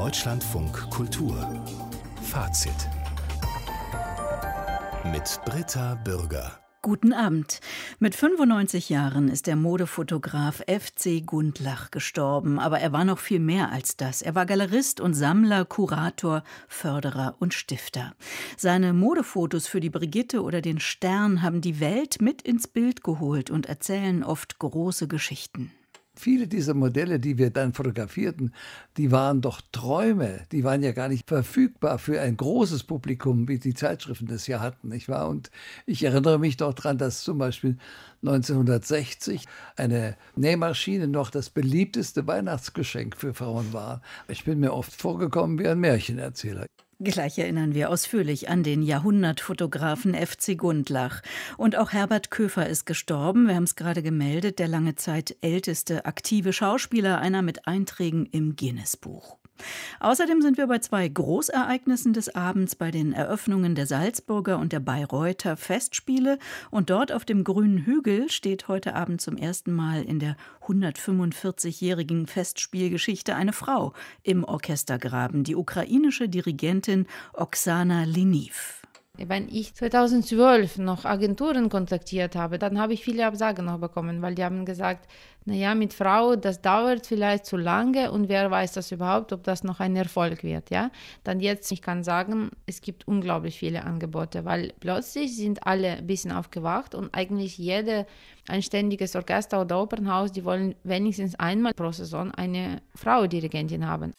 Deutschlandfunk Kultur Fazit mit Britta Bürger Guten Abend. Mit 95 Jahren ist der Modefotograf FC Gundlach gestorben, aber er war noch viel mehr als das. Er war Galerist und Sammler, Kurator, Förderer und Stifter. Seine Modefotos für die Brigitte oder den Stern haben die Welt mit ins Bild geholt und erzählen oft große Geschichten. Viele dieser Modelle, die wir dann fotografierten, die waren doch Träume. Die waren ja gar nicht verfügbar für ein großes Publikum, wie die Zeitschriften das ja hatten, nicht wahr? Und ich erinnere mich doch daran, dass zum Beispiel 1960 eine Nähmaschine noch das beliebteste Weihnachtsgeschenk für Frauen war. Ich bin mir oft vorgekommen wie ein Märchenerzähler. Gleich erinnern wir ausführlich an den Jahrhundertfotografen FC Gundlach. Und auch Herbert Köfer ist gestorben. Wir haben es gerade gemeldet. Der lange Zeit älteste aktive Schauspieler, einer mit Einträgen im Guinness-Buch. Außerdem sind wir bei zwei Großereignissen des Abends bei den Eröffnungen der Salzburger und der Bayreuther Festspiele. Und dort auf dem grünen Hügel steht heute Abend zum ersten Mal in der 145-jährigen Festspielgeschichte eine Frau im Orchestergraben, die ukrainische Dirigentin Oksana Liniv. Wenn ich 2012 noch Agenturen kontaktiert habe, dann habe ich viele Absagen noch bekommen, weil die haben gesagt, naja, mit Frau, das dauert vielleicht zu lange und wer weiß das überhaupt, ob das noch ein Erfolg wird, ja. Dann jetzt, ich kann sagen, es gibt unglaublich viele Angebote, weil plötzlich sind alle ein bisschen aufgewacht und eigentlich jede ein ständiges Orchester oder Opernhaus, die wollen wenigstens einmal pro Saison eine Frau Dirigentin haben.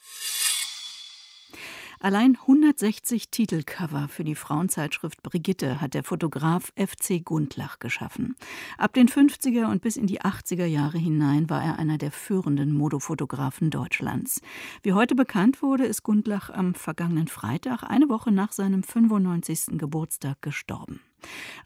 Allein 160 Titelcover für die Frauenzeitschrift Brigitte hat der Fotograf FC Gundlach geschaffen. Ab den 50er und bis in die 80er Jahre hinein war er einer der führenden Modofotografen Deutschlands. Wie heute bekannt wurde, ist Gundlach am vergangenen Freitag, eine Woche nach seinem 95. Geburtstag, gestorben.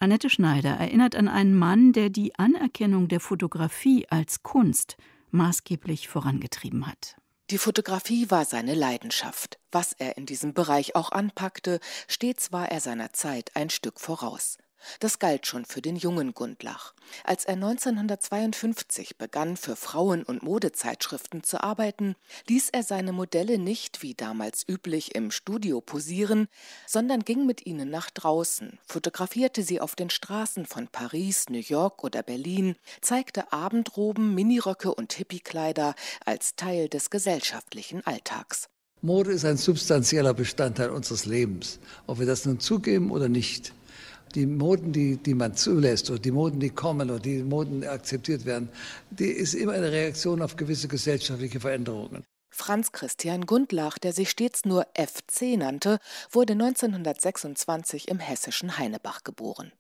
Annette Schneider erinnert an einen Mann, der die Anerkennung der Fotografie als Kunst maßgeblich vorangetrieben hat. Die Fotografie war seine Leidenschaft. Was er in diesem Bereich auch anpackte, stets war er seiner Zeit ein Stück voraus. Das galt schon für den jungen Gundlach. Als er 1952 begann, für Frauen- und Modezeitschriften zu arbeiten, ließ er seine Modelle nicht wie damals üblich im Studio posieren, sondern ging mit ihnen nach draußen, fotografierte sie auf den Straßen von Paris, New York oder Berlin, zeigte Abendroben, Miniröcke und Hippiekleider als Teil des gesellschaftlichen Alltags. Mode ist ein substanzieller Bestandteil unseres Lebens, ob wir das nun zugeben oder nicht die Moden, die, die man zulässt oder die Moden, die kommen oder die Moden akzeptiert werden, die ist immer eine Reaktion auf gewisse gesellschaftliche Veränderungen. Franz Christian Gundlach, der sich stets nur FC nannte, wurde 1926 im hessischen Heinebach geboren.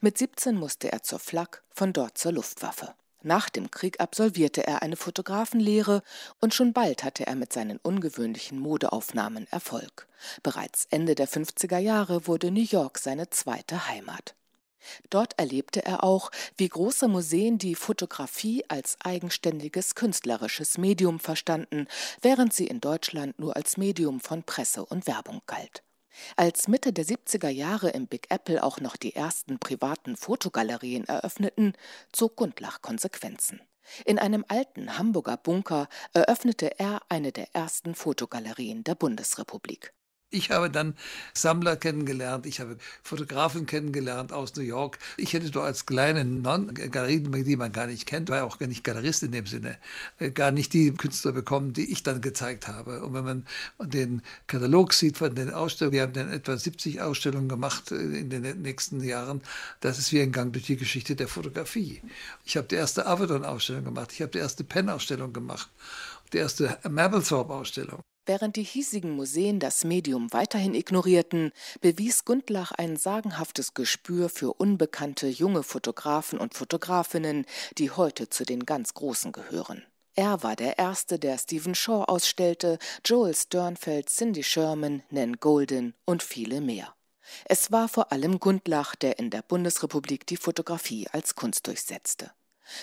Mit 17 musste er zur Flak, von dort zur Luftwaffe. Nach dem Krieg absolvierte er eine Fotografenlehre und schon bald hatte er mit seinen ungewöhnlichen Modeaufnahmen Erfolg. Bereits Ende der 50er Jahre wurde New York seine zweite Heimat. Dort erlebte er auch, wie große Museen die Fotografie als eigenständiges künstlerisches Medium verstanden, während sie in Deutschland nur als Medium von Presse und Werbung galt. Als Mitte der 70er Jahre im Big Apple auch noch die ersten privaten Fotogalerien eröffneten, zog Gundlach Konsequenzen. In einem alten Hamburger Bunker eröffnete er eine der ersten Fotogalerien der Bundesrepublik. Ich habe dann Sammler kennengelernt, ich habe Fotografen kennengelernt aus New York. Ich hätte doch als kleine Non-Galerie, die man gar nicht kennt, war auch gar nicht Galerist in dem Sinne, äh, gar nicht die Künstler bekommen, die ich dann gezeigt habe. Und wenn man den Katalog sieht von den Ausstellungen, wir haben dann etwa 70 Ausstellungen gemacht äh, in den nächsten Jahren, das ist wie ein Gang durch die Geschichte der Fotografie. Ich habe die erste Avedon-Ausstellung gemacht, ich habe die erste Penn-Ausstellung gemacht, die erste Mapplethorpe-Ausstellung. Während die hiesigen Museen das Medium weiterhin ignorierten, bewies Gundlach ein sagenhaftes Gespür für unbekannte junge Fotografen und Fotografinnen, die heute zu den ganz Großen gehören. Er war der Erste, der Stephen Shaw ausstellte, Joel Sternfeld, Cindy Sherman, Nan Golden und viele mehr. Es war vor allem Gundlach, der in der Bundesrepublik die Fotografie als Kunst durchsetzte.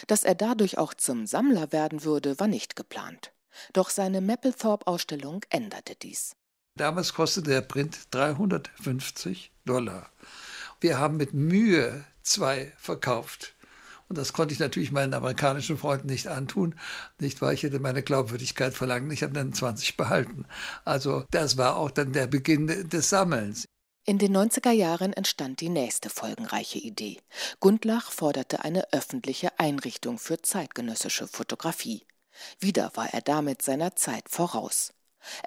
Dass er dadurch auch zum Sammler werden würde, war nicht geplant. Doch seine Mapplethorpe-Ausstellung änderte dies. Damals kostete der Print 350 Dollar. Wir haben mit Mühe zwei verkauft. Und das konnte ich natürlich meinen amerikanischen Freunden nicht antun. Nicht wahr? Ich hätte meine Glaubwürdigkeit verlangt. Ich habe dann 20 behalten. Also das war auch dann der Beginn des Sammelns. In den 90er Jahren entstand die nächste folgenreiche Idee. Gundlach forderte eine öffentliche Einrichtung für zeitgenössische Fotografie. Wieder war er damit seiner Zeit voraus.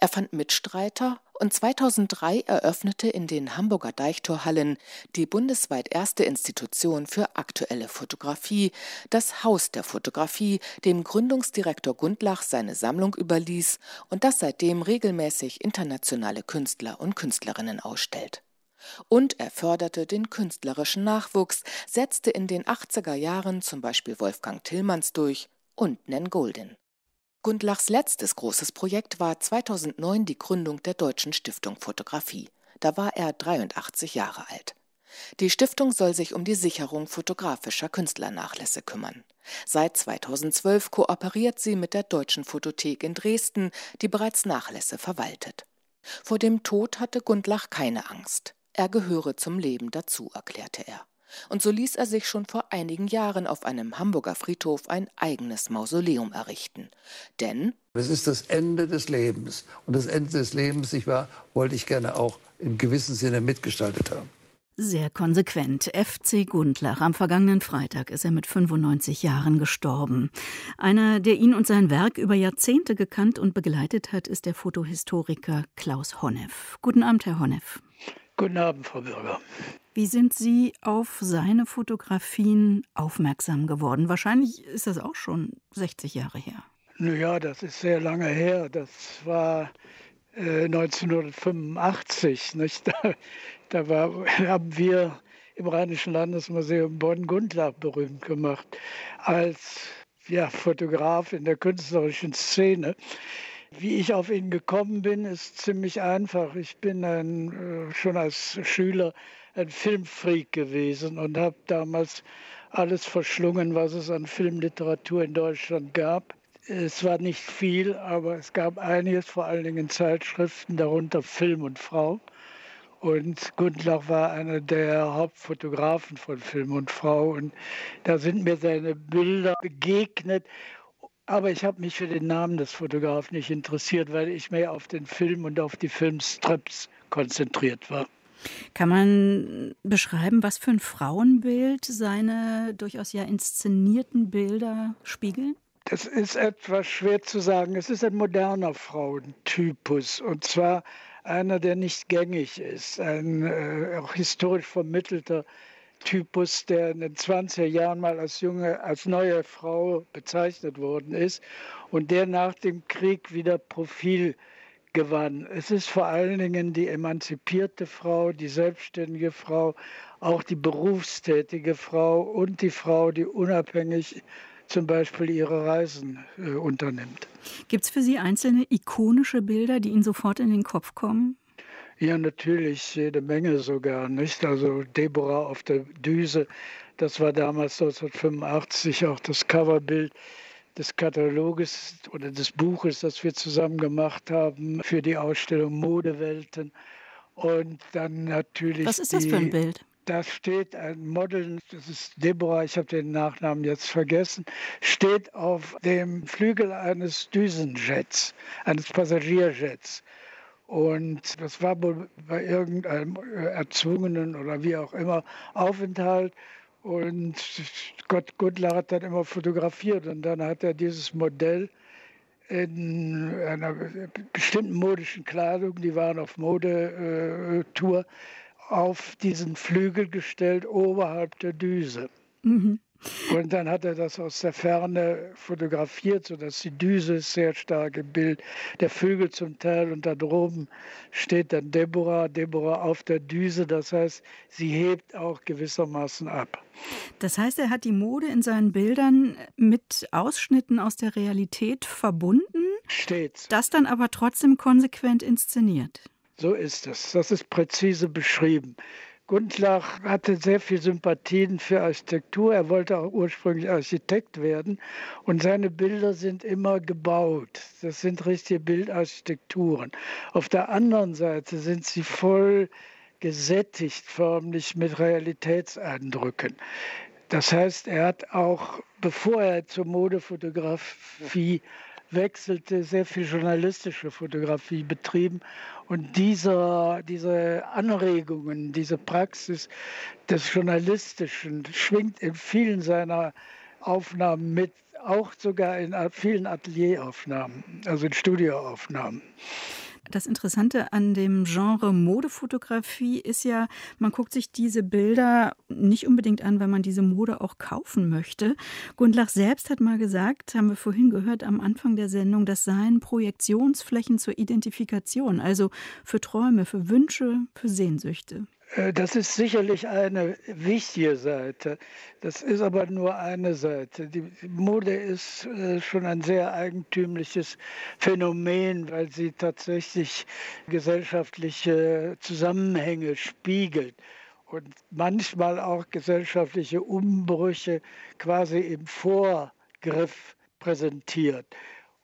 Er fand Mitstreiter und 2003 eröffnete in den Hamburger Deichtorhallen die bundesweit erste Institution für aktuelle Fotografie, das Haus der Fotografie, dem Gründungsdirektor Gundlach seine Sammlung überließ und das seitdem regelmäßig internationale Künstler und Künstlerinnen ausstellt. Und er förderte den künstlerischen Nachwuchs, setzte in den 80er Jahren zum Beispiel Wolfgang Tillmanns durch und Nen Golden. Gundlachs letztes großes Projekt war 2009 die Gründung der Deutschen Stiftung Fotografie. Da war er 83 Jahre alt. Die Stiftung soll sich um die Sicherung fotografischer Künstlernachlässe kümmern. Seit 2012 kooperiert sie mit der Deutschen Fotothek in Dresden, die bereits Nachlässe verwaltet. Vor dem Tod hatte Gundlach keine Angst. Er gehöre zum Leben dazu, erklärte er und so ließ er sich schon vor einigen Jahren auf einem Hamburger Friedhof ein eigenes Mausoleum errichten. Denn es ist das Ende des Lebens. Und das Ende des Lebens, ich war, wollte ich gerne auch im gewissen Sinne mitgestaltet haben. Sehr konsequent. FC Gundlach. Am vergangenen Freitag ist er mit 95 Jahren gestorben. Einer, der ihn und sein Werk über Jahrzehnte gekannt und begleitet hat, ist der Fotohistoriker Klaus Honneff. Guten Abend, Herr Honneff. Guten Abend, Frau Bürger. Wie sind Sie auf seine Fotografien aufmerksam geworden? Wahrscheinlich ist das auch schon 60 Jahre her. Naja, das ist sehr lange her. Das war äh, 1985. Nicht? Da, da war, haben wir im Rheinischen Landesmuseum Bonn-Gundlach berühmt gemacht als ja, Fotograf in der künstlerischen Szene. Wie ich auf ihn gekommen bin, ist ziemlich einfach. Ich bin ein, äh, schon als Schüler ein Filmfreak gewesen und habe damals alles verschlungen, was es an Filmliteratur in Deutschland gab. Es war nicht viel, aber es gab einiges, vor allen Dingen Zeitschriften, darunter Film und Frau. Und Gundlach war einer der Hauptfotografen von Film und Frau. Und da sind mir seine Bilder begegnet. Aber ich habe mich für den Namen des Fotografen nicht interessiert, weil ich mehr auf den Film und auf die Filmstrips konzentriert war. Kann man beschreiben, was für ein Frauenbild seine durchaus ja inszenierten Bilder spiegeln? Das ist etwas schwer zu sagen. Es ist ein moderner Frauentypus und zwar einer, der nicht gängig ist, ein äh, auch historisch vermittelter Typus, der in den 20er Jahren mal als junge, als neue Frau bezeichnet worden ist und der nach dem Krieg wieder Profil gewann. Es ist vor allen Dingen die emanzipierte Frau, die selbstständige Frau, auch die berufstätige Frau und die Frau, die unabhängig zum Beispiel ihre Reisen äh, unternimmt. Gibt es für Sie einzelne ikonische Bilder, die Ihnen sofort in den Kopf kommen? Ja, natürlich, jede Menge sogar, nicht? Also Deborah auf der Düse, das war damals 1985 auch das Coverbild des Kataloges oder des Buches, das wir zusammen gemacht haben für die Ausstellung Modewelten. Und dann natürlich. Was ist das für ein Bild? Da steht ein Model, das ist Deborah, ich habe den Nachnamen jetzt vergessen, steht auf dem Flügel eines Düsenjets, eines Passagierjets. Und das war wohl bei irgendeinem erzwungenen oder wie auch immer Aufenthalt. Und Gott Gundler hat dann immer fotografiert und dann hat er dieses Modell in einer bestimmten modischen Kleidung, die waren auf Modetour, auf diesen Flügel gestellt oberhalb der Düse. Mhm. Und dann hat er das aus der Ferne fotografiert, sodass die Düse ist sehr stark im Bild, der Vögel zum Teil und da droben steht dann Deborah, Deborah auf der Düse, das heißt, sie hebt auch gewissermaßen ab. Das heißt, er hat die Mode in seinen Bildern mit Ausschnitten aus der Realität verbunden, Stets. das dann aber trotzdem konsequent inszeniert. So ist es, das ist präzise beschrieben. Gundlach hatte sehr viel Sympathien für Architektur. Er wollte auch ursprünglich Architekt werden. Und seine Bilder sind immer gebaut. Das sind richtige Bildarchitekturen. Auf der anderen Seite sind sie voll gesättigt förmlich mit Realitätseindrücken. Das heißt, er hat auch, bevor er zur Modefotografie wechselte, sehr viel journalistische Fotografie betrieben. Und dieser, diese Anregungen, diese Praxis des Journalistischen schwingt in vielen seiner Aufnahmen mit, auch sogar in vielen Atelieraufnahmen, also in Studioaufnahmen. Das Interessante an dem Genre Modefotografie ist ja, man guckt sich diese Bilder nicht unbedingt an, wenn man diese Mode auch kaufen möchte. Gundlach selbst hat mal gesagt, haben wir vorhin gehört am Anfang der Sendung, das seien Projektionsflächen zur Identifikation, also für Träume, für Wünsche, für Sehnsüchte. Äh, das ist sicherlich eine wichtige Seite. Das ist aber nur eine Seite. Die Mode ist äh, schon ein sehr eigentümliches Phänomen, weil sie tatsächlich gesellschaftliche Zusammenhänge spiegelt und manchmal auch gesellschaftliche Umbrüche quasi im Vorgriff präsentiert.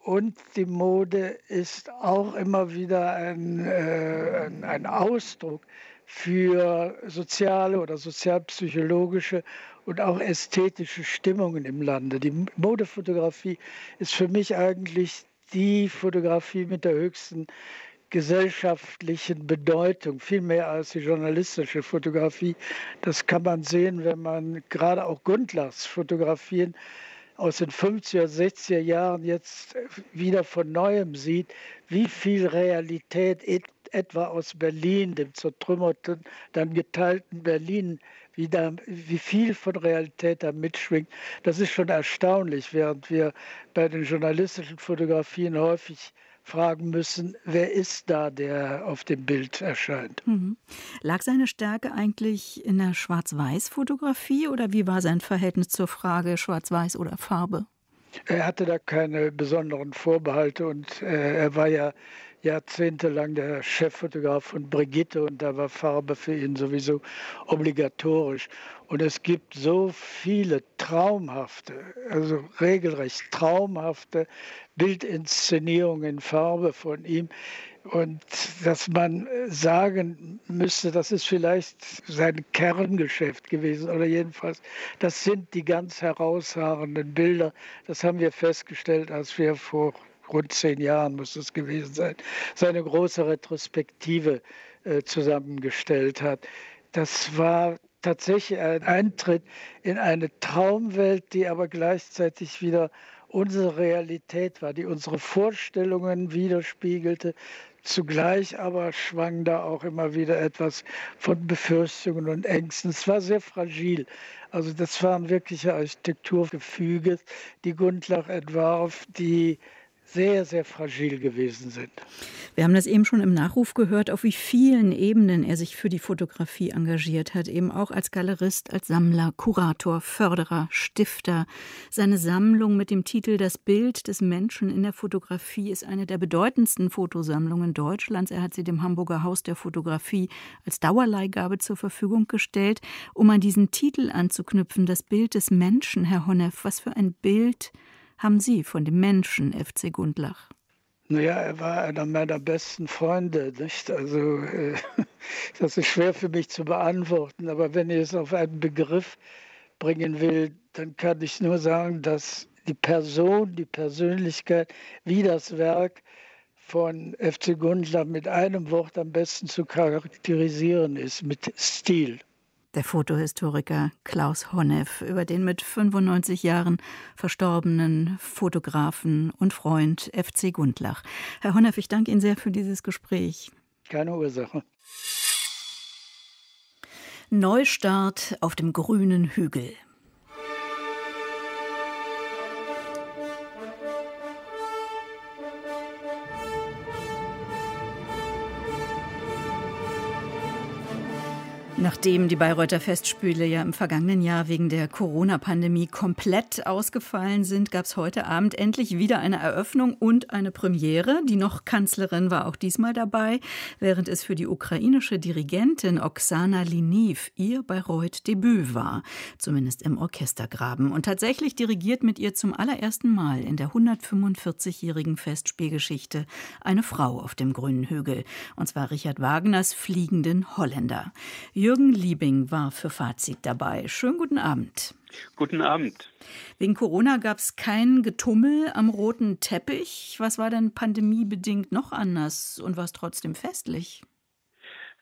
Und die Mode ist auch immer wieder ein, äh, ein Ausdruck für soziale oder sozialpsychologische und auch ästhetische Stimmungen im Lande. Die Modefotografie ist für mich eigentlich die Fotografie mit der höchsten gesellschaftlichen Bedeutung, viel mehr als die journalistische Fotografie. Das kann man sehen, wenn man gerade auch Gundlachs Fotografien aus den 50er, 60er Jahren jetzt wieder von neuem sieht, wie viel Realität etwa aus Berlin, dem zertrümmerten, dann geteilten Berlin, wie, da, wie viel von Realität da mitschwingt. Das ist schon erstaunlich, während wir bei den journalistischen Fotografien häufig fragen müssen, wer ist da, der auf dem Bild erscheint. Mhm. Lag seine Stärke eigentlich in der Schwarz-Weiß-Fotografie oder wie war sein Verhältnis zur Frage Schwarz-Weiß oder Farbe? Er hatte da keine besonderen Vorbehalte und äh, er war ja jahrzehntelang der Cheffotograf von Brigitte und da war Farbe für ihn sowieso obligatorisch. Und es gibt so viele traumhafte, also regelrecht traumhafte Bildinszenierungen in Farbe von ihm. Und dass man sagen müsste, das ist vielleicht sein Kerngeschäft gewesen oder jedenfalls, das sind die ganz herausragenden Bilder. Das haben wir festgestellt, als wir vor rund zehn Jahren muss es gewesen sein, seine große Retrospektive äh, zusammengestellt hat. Das war tatsächlich ein Eintritt in eine Traumwelt, die aber gleichzeitig wieder unsere Realität war, die unsere Vorstellungen widerspiegelte. Zugleich aber schwang da auch immer wieder etwas von Befürchtungen und Ängsten. Es war sehr fragil. Also das waren wirkliche Architekturgefüge, die Gundlach entwarf, die sehr, sehr fragil gewesen sind. Wir haben das eben schon im Nachruf gehört, auf wie vielen Ebenen er sich für die Fotografie engagiert hat, eben auch als Galerist, als Sammler, Kurator, Förderer, Stifter. Seine Sammlung mit dem Titel Das Bild des Menschen in der Fotografie ist eine der bedeutendsten Fotosammlungen Deutschlands. Er hat sie dem Hamburger Haus der Fotografie als Dauerleihgabe zur Verfügung gestellt. Um an diesen Titel anzuknüpfen, das Bild des Menschen, Herr Honneff, was für ein Bild haben Sie von dem Menschen FC Gundlach? Naja, er war einer meiner besten Freunde. Nicht? Also, äh, das ist schwer für mich zu beantworten. Aber wenn ich es auf einen Begriff bringen will, dann kann ich nur sagen, dass die Person, die Persönlichkeit, wie das Werk von FC Gundlach mit einem Wort am besten zu charakterisieren ist, mit Stil der Fotohistoriker Klaus Honneff über den mit 95 Jahren verstorbenen Fotografen und Freund FC Gundlach. Herr Honneff, ich danke Ihnen sehr für dieses Gespräch. Keine Ursache. Neustart auf dem grünen Hügel. Nachdem die Bayreuther Festspiele ja im vergangenen Jahr wegen der Corona-Pandemie komplett ausgefallen sind, gab es heute Abend endlich wieder eine Eröffnung und eine Premiere. Die noch Kanzlerin war auch diesmal dabei, während es für die ukrainische Dirigentin Oksana Liniv ihr Bayreuth-Debüt war, zumindest im Orchestergraben. Und tatsächlich dirigiert mit ihr zum allerersten Mal in der 145-jährigen Festspielgeschichte eine Frau auf dem grünen Hügel, und zwar Richard Wagners Fliegenden Holländer. Liebing war für Fazit dabei. Schönen guten Abend. Guten Abend. Wegen Corona gab es kein Getummel am roten Teppich. Was war denn pandemiebedingt noch anders und war es trotzdem festlich?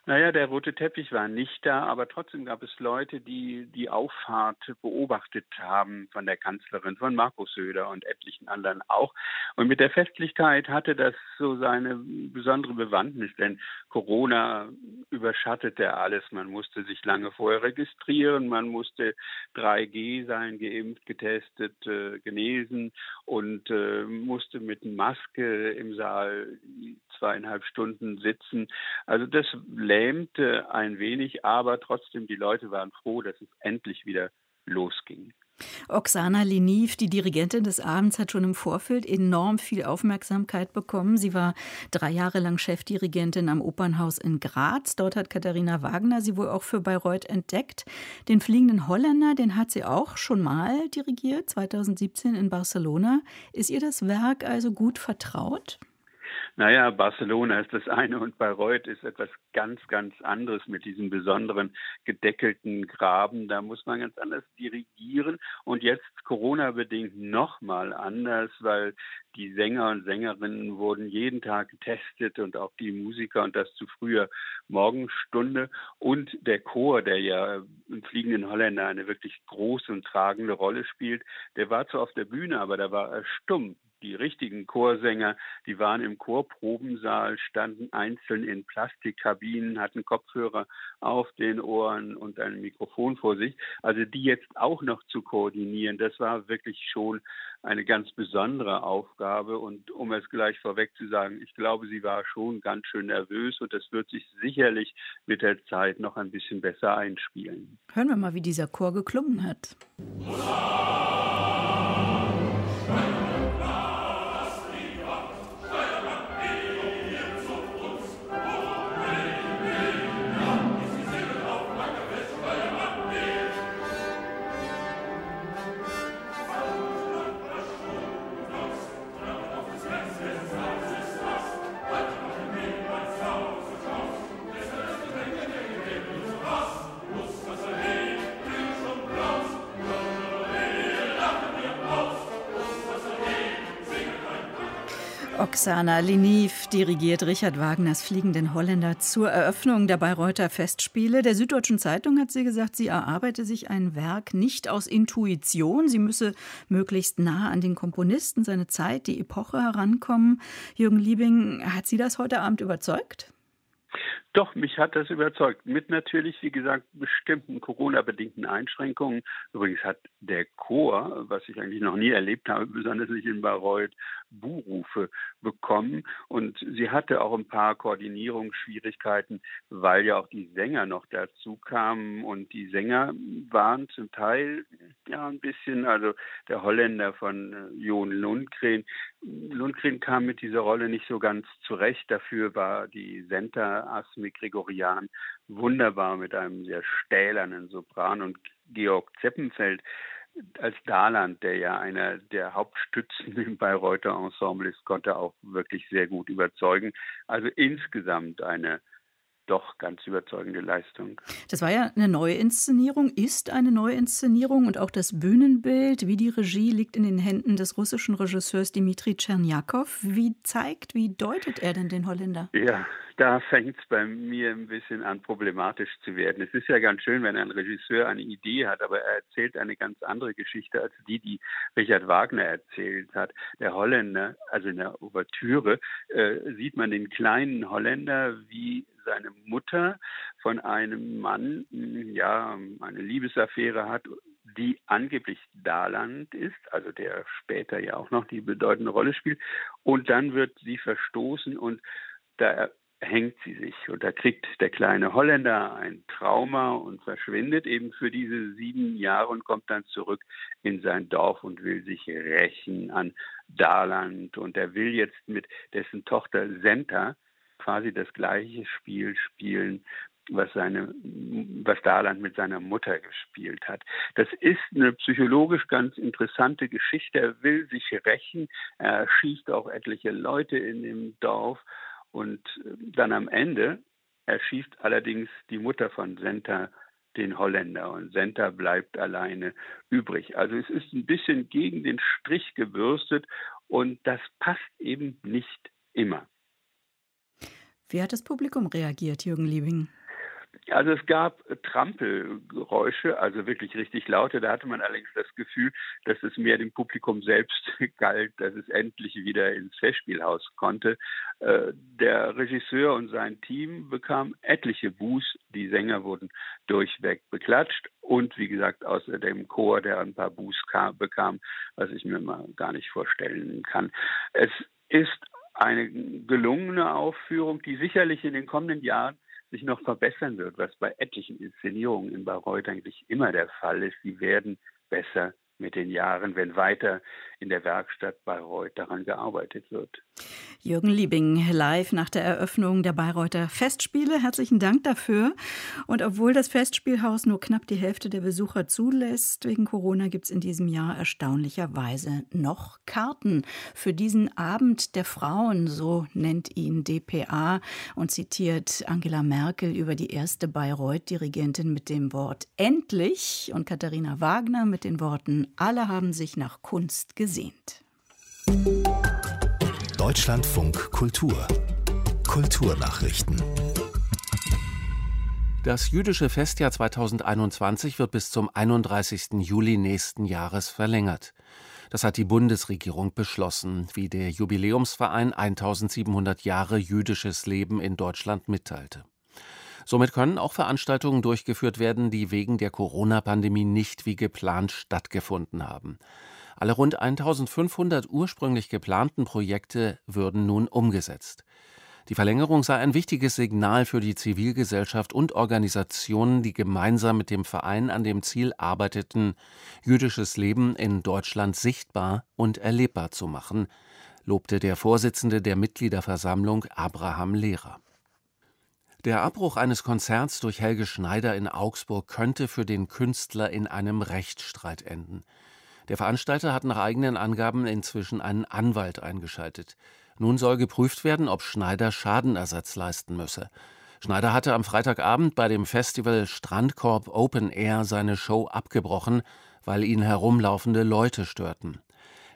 Naja, der rote Teppich war nicht da, aber trotzdem gab es Leute, die die Auffahrt beobachtet haben von der Kanzlerin, von Markus Söder und etlichen anderen auch. Und mit der Festlichkeit hatte das so seine besondere Bewandtnis, denn Corona überschattete alles. Man musste sich lange vorher registrieren, man musste 3G sein, geimpft, getestet, äh, genesen und äh, musste mit Maske im Saal zweieinhalb Stunden sitzen. Also das lähmte ein wenig, aber trotzdem die Leute waren froh, dass es endlich wieder losging. Oksana Leniv, die Dirigentin des Abends, hat schon im Vorfeld enorm viel Aufmerksamkeit bekommen. Sie war drei Jahre lang Chefdirigentin am Opernhaus in Graz. Dort hat Katharina Wagner sie wohl auch für Bayreuth entdeckt. Den fliegenden Holländer, den hat sie auch schon mal dirigiert, 2017 in Barcelona. Ist ihr das Werk also gut vertraut? Naja, Barcelona ist das eine und Bayreuth ist etwas ganz, ganz anderes mit diesem besonderen gedeckelten Graben. Da muss man ganz anders dirigieren. Und jetzt Corona-bedingt nochmal anders, weil die Sänger und Sängerinnen wurden jeden Tag getestet und auch die Musiker und das zu früher Morgenstunde. Und der Chor, der ja im Fliegenden Holländer eine wirklich große und tragende Rolle spielt, der war zwar auf der Bühne, aber da war er stumm die richtigen Chorsänger, die waren im Chorprobensaal, standen einzeln in Plastikkabinen, hatten Kopfhörer auf den Ohren und ein Mikrofon vor sich. Also die jetzt auch noch zu koordinieren, das war wirklich schon eine ganz besondere Aufgabe. Und um es gleich vorweg zu sagen, ich glaube, sie war schon ganz schön nervös und das wird sich sicherlich mit der Zeit noch ein bisschen besser einspielen. Hören wir mal, wie dieser Chor geklungen hat. Oksana Liniv dirigiert Richard Wagners Fliegenden Holländer zur Eröffnung der Bayreuther Festspiele. Der Süddeutschen Zeitung hat sie gesagt, sie erarbeite sich ein Werk nicht aus Intuition. Sie müsse möglichst nah an den Komponisten, seine Zeit, die Epoche herankommen. Jürgen Liebing, hat Sie das heute Abend überzeugt? Doch, mich hat das überzeugt. Mit natürlich, wie gesagt, bestimmten Corona-bedingten Einschränkungen. Übrigens hat der Chor, was ich eigentlich noch nie erlebt habe, besonders nicht in Bayreuth, Buhrufe bekommen. Und sie hatte auch ein paar Koordinierungsschwierigkeiten, weil ja auch die Sänger noch dazu kamen. Und die Sänger waren zum Teil ja ein bisschen, also der Holländer von äh, Jon Lundgren. Lundgren kam mit dieser Rolle nicht so ganz zurecht. Dafür war die Senta Asmi Ludwig Gregorian wunderbar mit einem sehr stählernen Sopran und Georg Zeppenfeld als Daland, der ja einer der Hauptstützen im Bayreuther Ensemble ist, konnte auch wirklich sehr gut überzeugen. Also insgesamt eine doch ganz überzeugende Leistung. Das war ja eine Neuinszenierung, ist eine Neuinszenierung und auch das Bühnenbild wie die Regie liegt in den Händen des russischen Regisseurs Dimitri Tscherniakow. Wie zeigt, wie deutet er denn den Holländer? Ja, da fängt es bei mir ein bisschen an, problematisch zu werden. Es ist ja ganz schön, wenn ein Regisseur eine Idee hat, aber er erzählt eine ganz andere Geschichte als die, die Richard Wagner erzählt hat. Der Holländer, also in der Ouvertüre, äh, sieht man den kleinen Holländer, wie seine Mutter von einem Mann, ja, eine Liebesaffäre hat, die angeblich Daland ist, also der später ja auch noch die bedeutende Rolle spielt. Und dann wird sie verstoßen und da hängt sie sich. Und da kriegt der kleine Holländer ein Trauma und verschwindet eben für diese sieben Jahre und kommt dann zurück in sein Dorf und will sich rächen an Daland. Und er will jetzt mit dessen Tochter Senta quasi das gleiche Spiel spielen, was seine, was Daland mit seiner Mutter gespielt hat. Das ist eine psychologisch ganz interessante Geschichte. Er will sich rächen. Er schießt auch etliche Leute in dem Dorf und äh, dann am Ende erschießt allerdings die Mutter von Senta den Holländer und Senta bleibt alleine übrig. Also es ist ein bisschen gegen den Strich gebürstet und das passt eben nicht immer. Wie hat das Publikum reagiert, Jürgen Liebing? Also es gab Trampelgeräusche, also wirklich richtig laute. Da hatte man allerdings das Gefühl, dass es mehr dem Publikum selbst galt, dass es endlich wieder ins Festspielhaus konnte. Äh, der Regisseur und sein Team bekamen etliche Buß. Die Sänger wurden durchweg beklatscht und wie gesagt außer dem Chor, der ein paar Buß bekam, was ich mir mal gar nicht vorstellen kann. Es ist eine gelungene Aufführung, die sicherlich in den kommenden Jahren sich noch verbessern wird, was bei etlichen Inszenierungen in Bayreuth eigentlich immer der Fall ist. Sie werden besser mit den Jahren, wenn weiter in der Werkstatt Bayreuth daran gearbeitet wird. Jürgen Liebing, live nach der Eröffnung der Bayreuther Festspiele. Herzlichen Dank dafür. Und obwohl das Festspielhaus nur knapp die Hälfte der Besucher zulässt, wegen Corona gibt es in diesem Jahr erstaunlicherweise noch Karten für diesen Abend der Frauen, so nennt ihn dpa und zitiert Angela Merkel über die erste Bayreuth-Dirigentin mit dem Wort endlich und Katharina Wagner mit den Worten alle haben sich nach Kunst gesehen gesehnt. Deutschlandfunk Kultur Kulturnachrichten das jüdische Festjahr 2021 wird bis zum 31. Juli nächsten Jahres verlängert. Das hat die Bundesregierung beschlossen, wie der Jubiläumsverein 1700 Jahre jüdisches Leben in Deutschland mitteilte. Somit können auch Veranstaltungen durchgeführt werden, die wegen der Corona-Pandemie nicht wie geplant stattgefunden haben. Alle rund 1500 ursprünglich geplanten Projekte würden nun umgesetzt. Die Verlängerung sei ein wichtiges Signal für die Zivilgesellschaft und Organisationen, die gemeinsam mit dem Verein an dem Ziel arbeiteten, jüdisches Leben in Deutschland sichtbar und erlebbar zu machen, lobte der Vorsitzende der Mitgliederversammlung Abraham Lehrer. Der Abbruch eines Konzerts durch Helge Schneider in Augsburg könnte für den Künstler in einem Rechtsstreit enden. Der Veranstalter hat nach eigenen Angaben inzwischen einen Anwalt eingeschaltet. Nun soll geprüft werden, ob Schneider Schadenersatz leisten müsse. Schneider hatte am Freitagabend bei dem Festival Strandkorb Open Air seine Show abgebrochen, weil ihn herumlaufende Leute störten.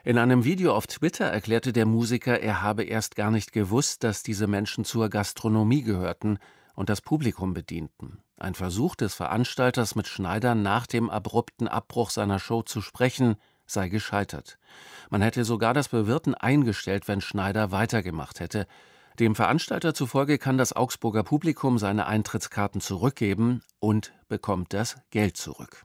In einem Video auf Twitter erklärte der Musiker, er habe erst gar nicht gewusst, dass diese Menschen zur Gastronomie gehörten und das Publikum bedienten. Ein Versuch des Veranstalters mit Schneider nach dem abrupten Abbruch seiner Show zu sprechen, sei gescheitert. Man hätte sogar das Bewirten eingestellt, wenn Schneider weitergemacht hätte. Dem Veranstalter zufolge kann das Augsburger Publikum seine Eintrittskarten zurückgeben und bekommt das Geld zurück.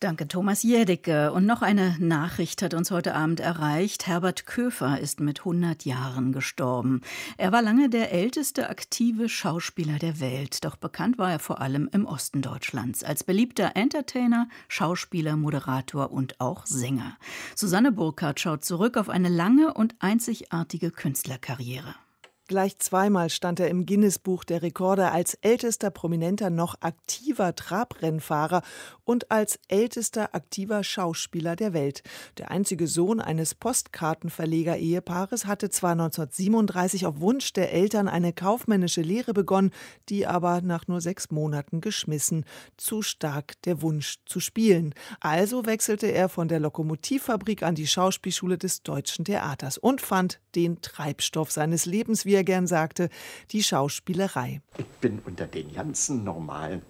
Danke, Thomas Jädicke. Und noch eine Nachricht hat uns heute Abend erreicht. Herbert Köfer ist mit 100 Jahren gestorben. Er war lange der älteste aktive Schauspieler der Welt. Doch bekannt war er vor allem im Osten Deutschlands als beliebter Entertainer, Schauspieler, Moderator und auch Sänger. Susanne Burkhardt schaut zurück auf eine lange und einzigartige Künstlerkarriere. Gleich zweimal stand er im Guinness-Buch der Rekorde als ältester prominenter noch aktiver Trabrennfahrer und als ältester aktiver Schauspieler der Welt. Der einzige Sohn eines Postkartenverleger-Ehepaares hatte zwar 1937 auf Wunsch der Eltern eine kaufmännische Lehre begonnen, die aber nach nur sechs Monaten geschmissen. Zu stark der Wunsch zu spielen. Also wechselte er von der Lokomotivfabrik an die Schauspielschule des Deutschen Theaters und fand den Treibstoff seines Lebens, wie er gern sagte, die Schauspielerei. Ich bin unter den ganzen Normalen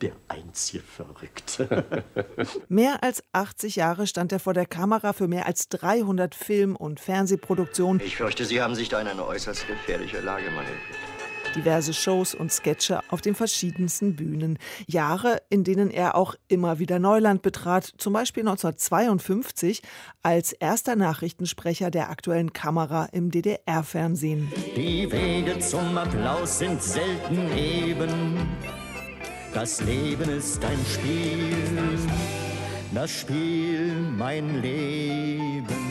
der einzige Verrückte. mehr als 80 Jahre stand er vor der Kamera für mehr als 300 Film- und Fernsehproduktionen. Ich fürchte, Sie haben sich da in eine äußerst gefährliche Lage manövriert diverse Shows und Sketche auf den verschiedensten Bühnen. Jahre, in denen er auch immer wieder Neuland betrat, zum Beispiel 1952 als erster Nachrichtensprecher der aktuellen Kamera im DDR-Fernsehen. Die Wege zum Applaus sind selten eben. Das Leben ist ein Spiel, das Spiel mein Leben.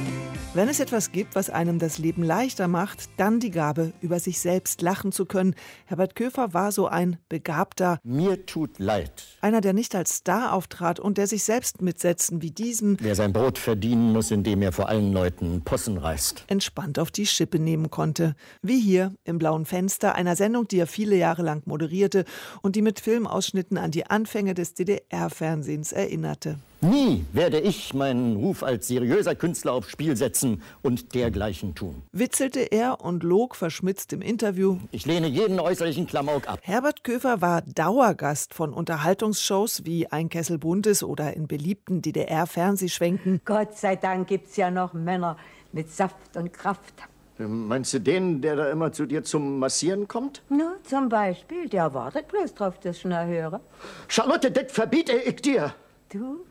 Wenn es etwas gibt, was einem das Leben leichter macht, dann die Gabe, über sich selbst lachen zu können. Herbert Köfer war so ein begabter. Mir tut leid. Einer, der nicht als Star auftrat und der sich selbst mit Sätzen wie diesem, Wer sein Brot verdienen muss, indem er vor allen Leuten Possen reißt, entspannt auf die Schippe nehmen konnte. Wie hier im Blauen Fenster, einer Sendung, die er viele Jahre lang moderierte und die mit Filmausschnitten an die Anfänge des DDR-Fernsehens erinnerte. Nie werde ich meinen Ruf als seriöser Künstler aufs Spiel setzen und dergleichen tun. Witzelte er und log verschmitzt im Interview. Ich lehne jeden äußerlichen Klamauk ab. Herbert Köfer war Dauergast von Unterhaltungsshows wie Ein Kessel Buntes oder in beliebten DDR-Fernsehschwenken. Gott sei Dank gibt's ja noch Männer mit Saft und Kraft. Meinst du den, der da immer zu dir zum Massieren kommt? Na, zum Beispiel, der wartet bloß drauf, dass ich schnell höre. Charlotte, das verbiete ich dir. Du?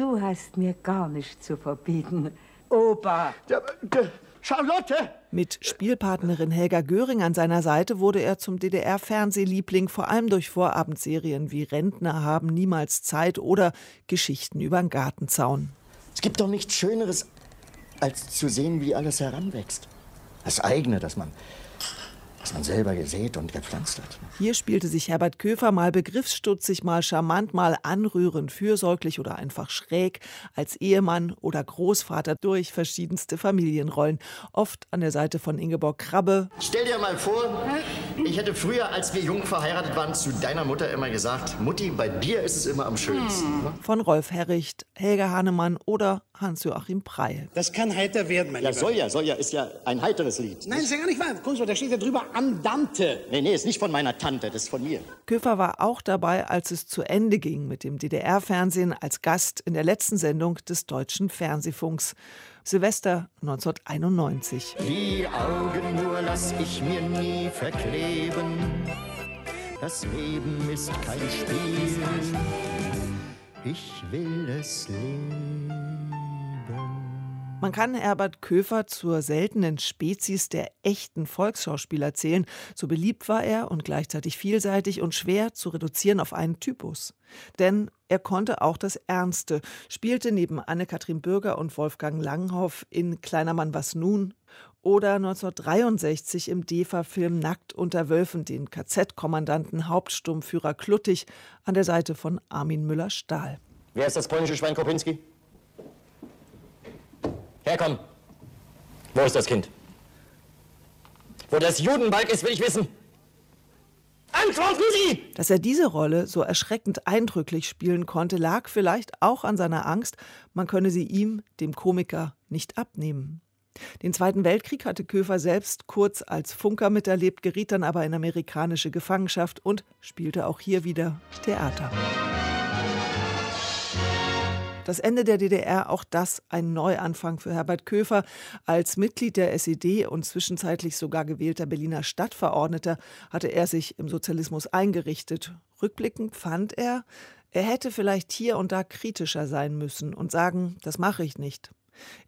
Du hast mir gar nichts zu verbieten. Opa! Der, Charlotte! Mit Spielpartnerin Helga Göring an seiner Seite wurde er zum DDR-Fernsehliebling, vor allem durch Vorabendserien wie Rentner haben niemals Zeit oder Geschichten übern Gartenzaun. Es gibt doch nichts Schöneres, als zu sehen, wie alles heranwächst. Das eigene, das man, das man selber gesät und gepflanzt hat. Hier spielte sich Herbert Köfer mal begriffsstutzig, mal charmant, mal anrührend, fürsorglich oder einfach schräg als Ehemann oder Großvater durch verschiedenste Familienrollen. Oft an der Seite von Ingeborg Krabbe. Stell dir mal vor, ich hätte früher, als wir jung verheiratet waren, zu deiner Mutter immer gesagt, Mutti, bei dir ist es immer am schönsten. Hm. Von Rolf Herricht, Helga Hahnemann oder Hans-Joachim Preil. Das kann heiter werden, mein Ja, Lieber. soll ja, soll ja, ist ja ein heiteres Lied. Nein, ist ja gar nicht wahr. Guck mal, da steht ja drüber Andante. Nee, nee, ist nicht von meiner Tante, das ist von mir. Köfer war auch dabei, als es zu Ende ging mit dem DDR-Fernsehen als Gast in der letzten Sendung des deutschen Fernsehfunks. Silvester 1991. Die Augen nur lass ich mir nie verkleben. Das Leben ist kein Spiel. Ich will es leben. Man kann Herbert Köfer zur seltenen Spezies der echten Volksschauspieler zählen. So beliebt war er und gleichzeitig vielseitig und schwer zu reduzieren auf einen Typus. Denn er konnte auch das Ernste, spielte neben Anne-Kathrin Bürger und Wolfgang Langhoff in Kleiner Mann was nun oder 1963 im DEFA-Film Nackt unter Wölfen den KZ-Kommandanten Hauptsturmführer Kluttig an der Seite von Armin Müller-Stahl. Wer ist das polnische Schwein Kopinski? Herkomm. Wo ist das Kind? Wo das Judenbalg ist, will ich wissen. Antworten Sie! Dass er diese Rolle so erschreckend eindrücklich spielen konnte, lag vielleicht auch an seiner Angst, man könne sie ihm, dem Komiker, nicht abnehmen. Den Zweiten Weltkrieg hatte Köfer selbst kurz als Funker miterlebt, geriet dann aber in amerikanische Gefangenschaft und spielte auch hier wieder Theater. Das Ende der DDR, auch das ein Neuanfang für Herbert Köfer. Als Mitglied der SED und zwischenzeitlich sogar gewählter Berliner Stadtverordneter hatte er sich im Sozialismus eingerichtet. Rückblickend fand er, er hätte vielleicht hier und da kritischer sein müssen und sagen, das mache ich nicht.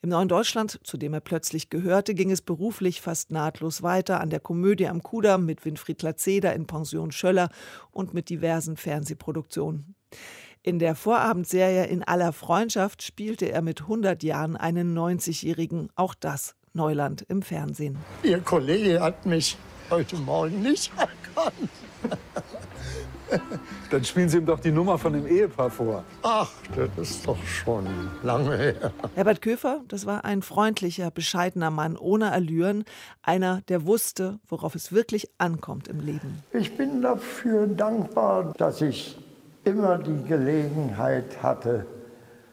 Im neuen Deutschland, zu dem er plötzlich gehörte, ging es beruflich fast nahtlos weiter an der Komödie am Kudamm mit Winfried Latzeder in Pension Schöller und mit diversen Fernsehproduktionen. In der Vorabendserie In aller Freundschaft spielte er mit 100 Jahren einen 90-Jährigen, auch das Neuland im Fernsehen. Ihr Kollege hat mich heute Morgen nicht erkannt. Dann spielen Sie ihm doch die Nummer von dem Ehepaar vor. Ach, das ist doch schon lange her. Herbert Köfer, das war ein freundlicher, bescheidener Mann ohne Allüren, einer, der wusste, worauf es wirklich ankommt im Leben. Ich bin dafür dankbar, dass ich immer die Gelegenheit hatte,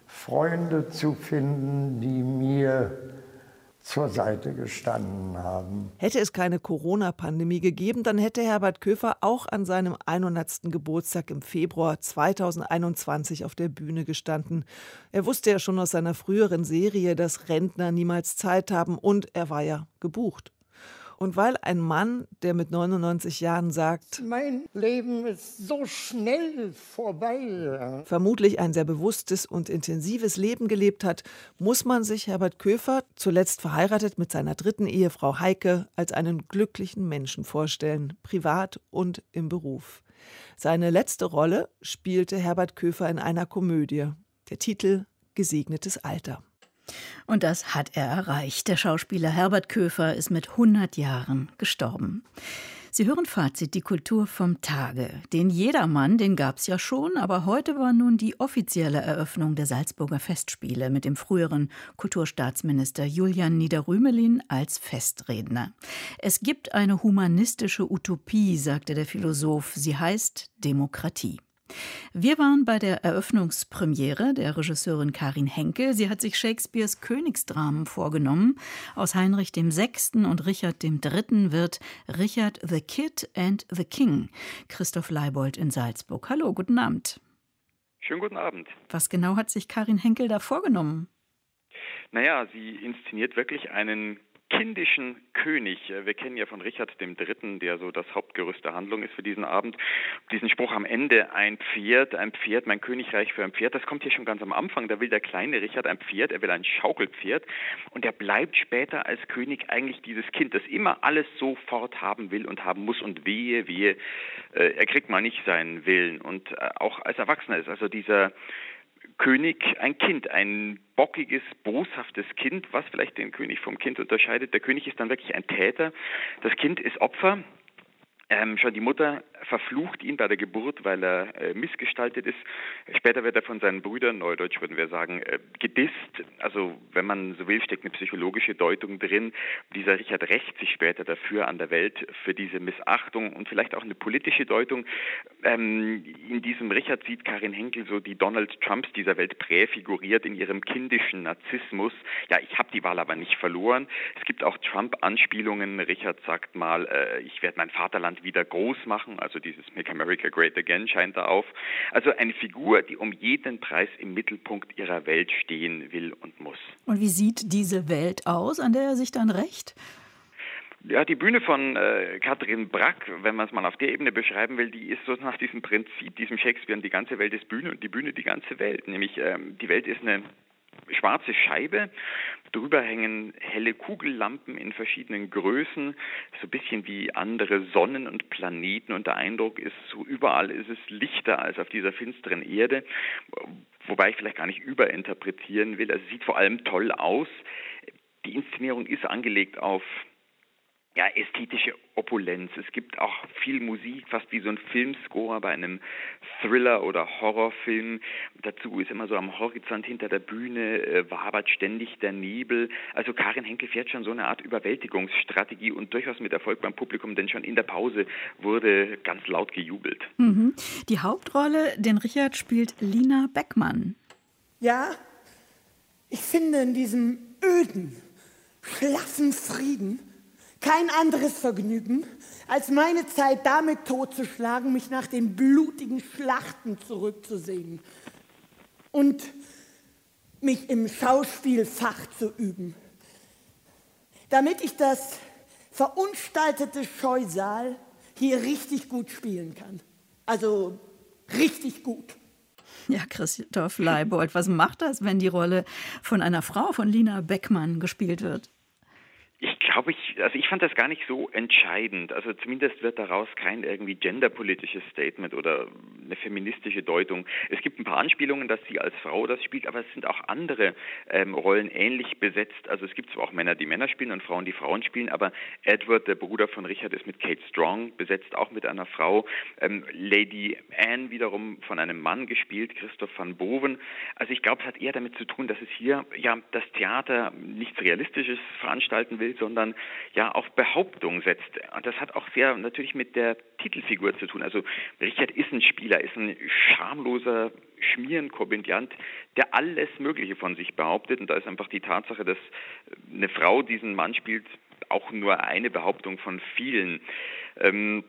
Freunde zu finden, die mir zur Seite gestanden haben. Hätte es keine Corona-Pandemie gegeben, dann hätte Herbert Köfer auch an seinem 100. Geburtstag im Februar 2021 auf der Bühne gestanden. Er wusste ja schon aus seiner früheren Serie, dass Rentner niemals Zeit haben und er war ja gebucht. Und weil ein Mann, der mit 99 Jahren sagt, mein Leben ist so schnell vorbei. vermutlich ein sehr bewusstes und intensives Leben gelebt hat, muss man sich Herbert Köfer, zuletzt verheiratet mit seiner dritten Ehefrau Heike, als einen glücklichen Menschen vorstellen, privat und im Beruf. Seine letzte Rolle spielte Herbert Köfer in einer Komödie. Der Titel Gesegnetes Alter. Und das hat er erreicht. Der Schauspieler Herbert Köfer ist mit 100 Jahren gestorben. Sie hören Fazit, die Kultur vom Tage. Den Jedermann, den gab es ja schon, aber heute war nun die offizielle Eröffnung der Salzburger Festspiele mit dem früheren Kulturstaatsminister Julian Niederrümelin als Festredner. Es gibt eine humanistische Utopie, sagte der Philosoph. Sie heißt Demokratie. Wir waren bei der Eröffnungspremiere der Regisseurin Karin Henkel. Sie hat sich Shakespeares Königsdramen vorgenommen. Aus Heinrich VI. und Richard III. wird Richard the Kid and the King. Christoph Leibold in Salzburg. Hallo, guten Abend. Schönen guten Abend. Was genau hat sich Karin Henkel da vorgenommen? Naja, sie inszeniert wirklich einen kindischen König. Wir kennen ja von Richard III., der so das Hauptgerüst der Handlung ist für diesen Abend. Diesen Spruch am Ende, ein Pferd, ein Pferd, mein Königreich für ein Pferd, das kommt hier schon ganz am Anfang. Da will der kleine Richard ein Pferd, er will ein Schaukelpferd und er bleibt später als König eigentlich dieses Kind, das immer alles sofort haben will und haben muss und wehe, wehe, äh, er kriegt mal nicht seinen Willen und äh, auch als Erwachsener ist also dieser König ein Kind, ein bockiges, boshaftes Kind, was vielleicht den König vom Kind unterscheidet. Der König ist dann wirklich ein Täter. Das Kind ist Opfer. Ähm, schon die Mutter verflucht ihn bei der Geburt, weil er äh, missgestaltet ist. Später wird er von seinen Brüdern, neudeutsch würden wir sagen, äh, gedisst. Also wenn man so will, steckt eine psychologische Deutung drin. Dieser Richard rächt sich später dafür an der Welt für diese Missachtung und vielleicht auch eine politische Deutung. Ähm, in diesem Richard sieht Karin Henkel so die Donald Trumps dieser Welt präfiguriert in ihrem kindischen Narzissmus. Ja, ich habe die Wahl aber nicht verloren. Es gibt auch Trump-Anspielungen. Richard sagt mal, äh, ich werde mein Vaterland wieder groß machen. Also dieses Make America Great Again scheint da auf. Also eine Figur, die um jeden Preis im Mittelpunkt ihrer Welt stehen will und muss. Und wie sieht diese Welt aus, an der er sich dann rächt? Ja, die Bühne von äh, Katrin Brack, wenn man es mal auf der Ebene beschreiben will, die ist so nach diesem Prinzip, diesem Shakespeare, die ganze Welt ist Bühne und die Bühne die ganze Welt. Nämlich ähm, die Welt ist eine schwarze Scheibe. Drüber hängen helle Kugellampen in verschiedenen Größen, so ein bisschen wie andere Sonnen und Planeten. Und der Eindruck ist, so überall ist es lichter als auf dieser finsteren Erde. Wobei ich vielleicht gar nicht überinterpretieren will. Es sieht vor allem toll aus. Die Inszenierung ist angelegt auf ja, ästhetische Opulenz. Es gibt auch viel Musik, fast wie so ein Filmscore bei einem Thriller oder Horrorfilm. Dazu ist immer so am Horizont hinter der Bühne äh, wabert ständig der Nebel. Also Karin Henkel fährt schon so eine Art Überwältigungsstrategie und durchaus mit Erfolg beim Publikum, denn schon in der Pause wurde ganz laut gejubelt. Mhm. Die Hauptrolle, den Richard spielt Lina Beckmann. Ja, ich finde in diesem öden, schlaffen Frieden kein anderes Vergnügen, als meine Zeit damit totzuschlagen, mich nach den blutigen Schlachten zurückzusehen und mich im Schauspielfach zu üben, damit ich das verunstaltete Scheusal hier richtig gut spielen kann. Also richtig gut. Ja, Christoph Leibold, was macht das, wenn die Rolle von einer Frau, von Lina Beckmann, gespielt wird? Ich glaube, ich, also ich fand das gar nicht so entscheidend. Also zumindest wird daraus kein irgendwie genderpolitisches Statement oder eine feministische Deutung. Es gibt ein paar Anspielungen, dass sie als Frau das spielt, aber es sind auch andere ähm, Rollen ähnlich besetzt. Also es gibt zwar auch Männer, die Männer spielen und Frauen, die Frauen spielen, aber Edward, der Bruder von Richard, ist mit Kate Strong besetzt, auch mit einer Frau. Ähm, Lady Anne wiederum von einem Mann gespielt, Christoph van Boven. Also ich glaube, es hat eher damit zu tun, dass es hier ja das Theater nichts Realistisches veranstalten will, sondern ja auf Behauptung setzt. Und das hat auch sehr natürlich mit der Titelfigur zu tun. Also Richard ist ein Spieler, ist ein schamloser Schmierenkomödiant, der alles Mögliche von sich behauptet. Und da ist einfach die Tatsache, dass eine Frau diesen Mann spielt, auch nur eine Behauptung von vielen. Ähm,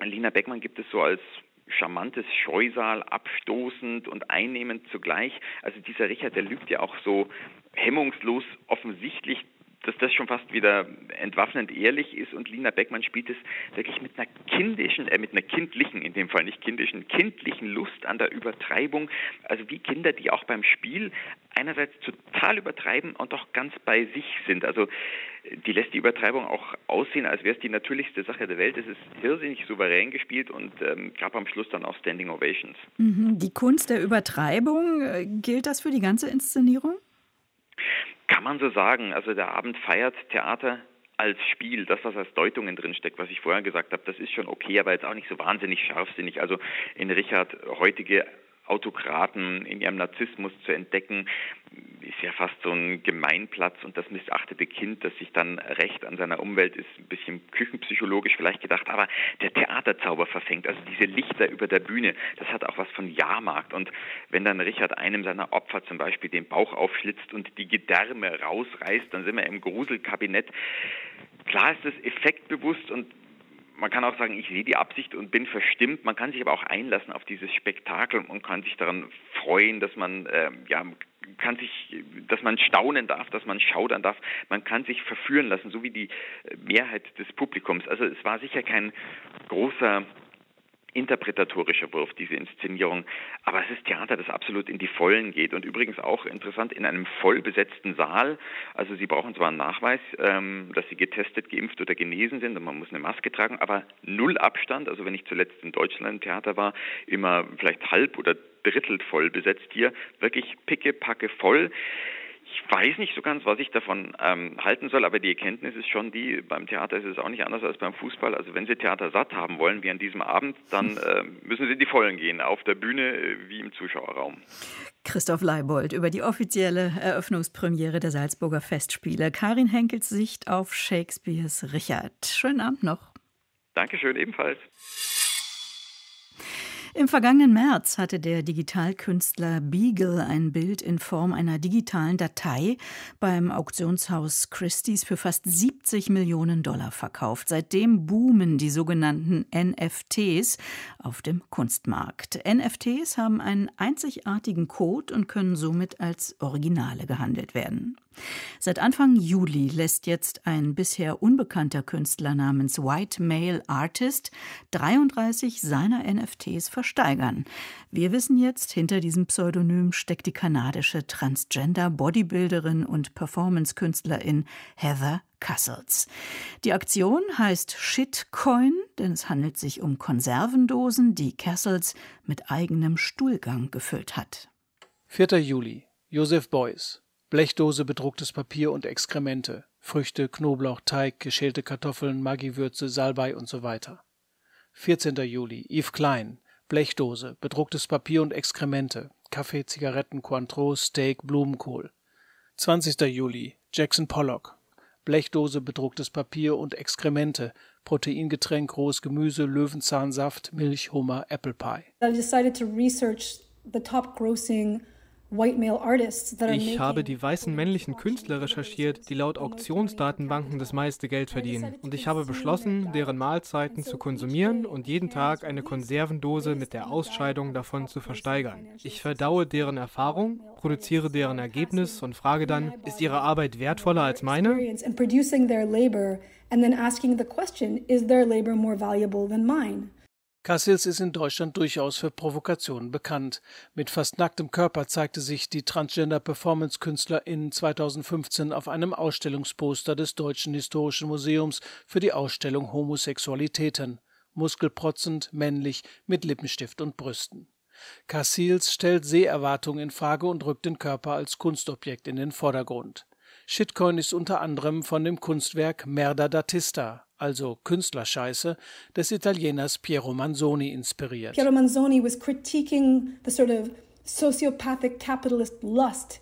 Lina Beckmann gibt es so als charmantes Scheusal, abstoßend und einnehmend zugleich. Also dieser Richard, der lügt ja auch so hemmungslos offensichtlich dass das schon fast wieder entwaffnend ehrlich ist und Lina Beckmann spielt es wirklich mit einer kindischen, äh, mit einer kindlichen, in dem Fall nicht kindischen, kindlichen Lust an der Übertreibung. Also wie Kinder, die auch beim Spiel einerseits total übertreiben und doch ganz bei sich sind. Also die lässt die Übertreibung auch aussehen, als wäre es die natürlichste Sache der Welt. Es ist irrsinnig souverän gespielt und ähm, gab am Schluss dann auch Standing Ovations. Mhm. Die Kunst der Übertreibung, äh, gilt das für die ganze Inszenierung? Kann man so sagen. Also der Abend feiert Theater als Spiel, das, was als Deutungen drinsteckt, was ich vorher gesagt habe, das ist schon okay, aber jetzt auch nicht so wahnsinnig scharfsinnig. Also in Richard heutige Autokraten in ihrem Narzissmus zu entdecken, ist ja fast so ein Gemeinplatz und das missachtete Kind, das sich dann recht an seiner Umwelt ist, ein bisschen küchenpsychologisch vielleicht gedacht, aber der Theaterzauber verfängt, also diese Lichter über der Bühne, das hat auch was von Jahrmarkt und wenn dann Richard einem seiner Opfer zum Beispiel den Bauch aufschlitzt und die Gedärme rausreißt, dann sind wir im Gruselkabinett. Klar ist es effektbewusst und man kann auch sagen, ich sehe die Absicht und bin verstimmt. Man kann sich aber auch einlassen auf dieses Spektakel und kann sich daran freuen, dass man äh, ja kann sich, dass man staunen darf, dass man schaudern darf. Man kann sich verführen lassen, so wie die Mehrheit des Publikums. Also es war sicher kein großer interpretatorischer Wurf, diese Inszenierung. Aber es ist Theater, das absolut in die Vollen geht. Und übrigens auch interessant, in einem vollbesetzten Saal. Also Sie brauchen zwar einen Nachweis, ähm, dass Sie getestet, geimpft oder genesen sind und man muss eine Maske tragen, aber null Abstand. Also wenn ich zuletzt in Deutschland im Theater war, immer vielleicht halb oder drittelt voll besetzt hier. Wirklich picke, packe voll. Ich weiß nicht so ganz, was ich davon ähm, halten soll, aber die Erkenntnis ist schon die, beim Theater ist es auch nicht anders als beim Fußball. Also wenn Sie Theater satt haben wollen, wie an diesem Abend, dann äh, müssen Sie in die Vollen gehen, auf der Bühne äh, wie im Zuschauerraum. Christoph Leibold über die offizielle Eröffnungspremiere der Salzburger Festspiele. Karin Henkels Sicht auf Shakespeares Richard. Schönen Abend noch. Dankeschön, ebenfalls. Im vergangenen März hatte der Digitalkünstler Beagle ein Bild in Form einer digitalen Datei beim Auktionshaus Christie's für fast 70 Millionen Dollar verkauft. Seitdem boomen die sogenannten NFTs auf dem Kunstmarkt. NFTs haben einen einzigartigen Code und können somit als Originale gehandelt werden. Seit Anfang Juli lässt jetzt ein bisher unbekannter Künstler namens White Male Artist 33 seiner NFTs versteigern. Wir wissen jetzt, hinter diesem Pseudonym steckt die kanadische Transgender-Bodybuilderin und Performance-Künstlerin Heather Castles. Die Aktion heißt Shitcoin, denn es handelt sich um Konservendosen, die Castles mit eigenem Stuhlgang gefüllt hat. 4. Juli. Joseph Beuys. Blechdose bedrucktes Papier und Exkremente, Früchte, Knoblauch, Teig, geschälte Kartoffeln, Maggi-Würze, Salbei und so weiter. 14. Juli, Yves Klein, Blechdose, bedrucktes Papier und Exkremente, Kaffee, Zigaretten, Cointreau, Steak, Blumenkohl. 20. Juli, Jackson Pollock, Blechdose, bedrucktes Papier und Exkremente, Proteingetränk, rohes Gemüse, Löwenzahnsaft, Milch, Hummer, Apple Pie. I decided to research the top grossing ich habe die weißen männlichen Künstler recherchiert, die laut Auktionsdatenbanken das meiste Geld verdienen. Und ich habe beschlossen, deren Mahlzeiten zu konsumieren und jeden Tag eine Konservendose mit der Ausscheidung davon zu versteigern. Ich verdaue deren Erfahrung, produziere deren Ergebnis und frage dann, ist ihre Arbeit wertvoller als meine? And then asking the question, is their labor more valuable than mine? Cassils ist in Deutschland durchaus für Provokationen bekannt. Mit fast nacktem Körper zeigte sich die Transgender-Performance-Künstlerin 2015 auf einem Ausstellungsposter des Deutschen Historischen Museums für die Ausstellung Homosexualitäten. Muskelprotzend, männlich, mit Lippenstift und Brüsten. Cassils stellt Seherwartungen in Frage und rückt den Körper als Kunstobjekt in den Vordergrund. Shitcoin ist unter anderem von dem Kunstwerk Merda d'Artista, also Künstlerscheiße, des Italieners Piero Manzoni inspiriert. Piero Manzoni was critiquing the sort of sociopathic capitalist lust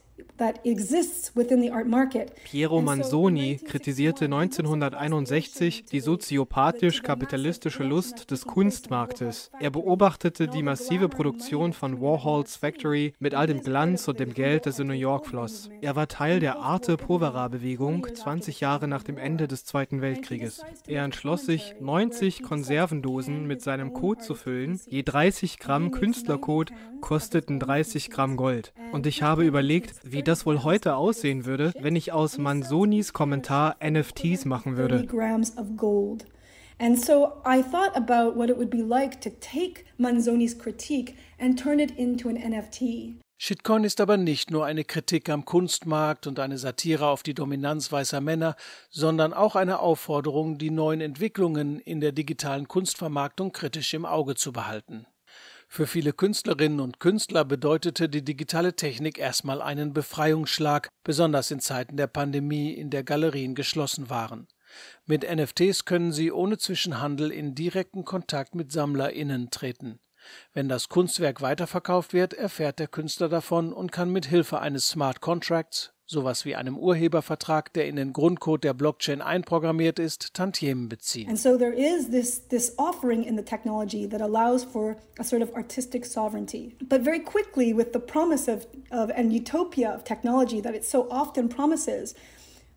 Piero Manzoni kritisierte 1961 die soziopathisch-kapitalistische Lust des Kunstmarktes. Er beobachtete die massive Produktion von Warhols Factory mit all dem Glanz und dem Geld, das in New York floss. Er war Teil der Arte Povera-Bewegung 20 Jahre nach dem Ende des Zweiten Weltkrieges. Er entschloss sich, 90 Konservendosen mit seinem Code zu füllen. Je 30 Gramm Künstlercode kosteten 30 Gramm Gold. Und ich habe überlegt, wie das wohl heute aussehen würde, wenn ich aus Manzonis Kommentar NFTs machen würde. And so I thought about what it would be like to take Manzoni's critique and turn it into an NFT. Shitcoin ist aber nicht nur eine Kritik am Kunstmarkt und eine Satire auf die Dominanz weißer Männer, sondern auch eine Aufforderung, die neuen Entwicklungen in der digitalen Kunstvermarktung kritisch im Auge zu behalten. Für viele Künstlerinnen und Künstler bedeutete die digitale Technik erstmal einen Befreiungsschlag, besonders in Zeiten der Pandemie, in der Galerien geschlossen waren. Mit NFTs können sie ohne Zwischenhandel in direkten Kontakt mit SammlerInnen treten. Wenn das Kunstwerk weiterverkauft wird, erfährt der Künstler davon und kann mit Hilfe eines Smart Contracts sowas wie einem Urhebervertrag, der in den Grundcode der Blockchain einprogrammiert ist, Tantiemen beziehen. And so there is this this offering in the technology that allows for a sort of artistic sovereignty. But very quickly with the promise of of an utopia of technology that it so often promises,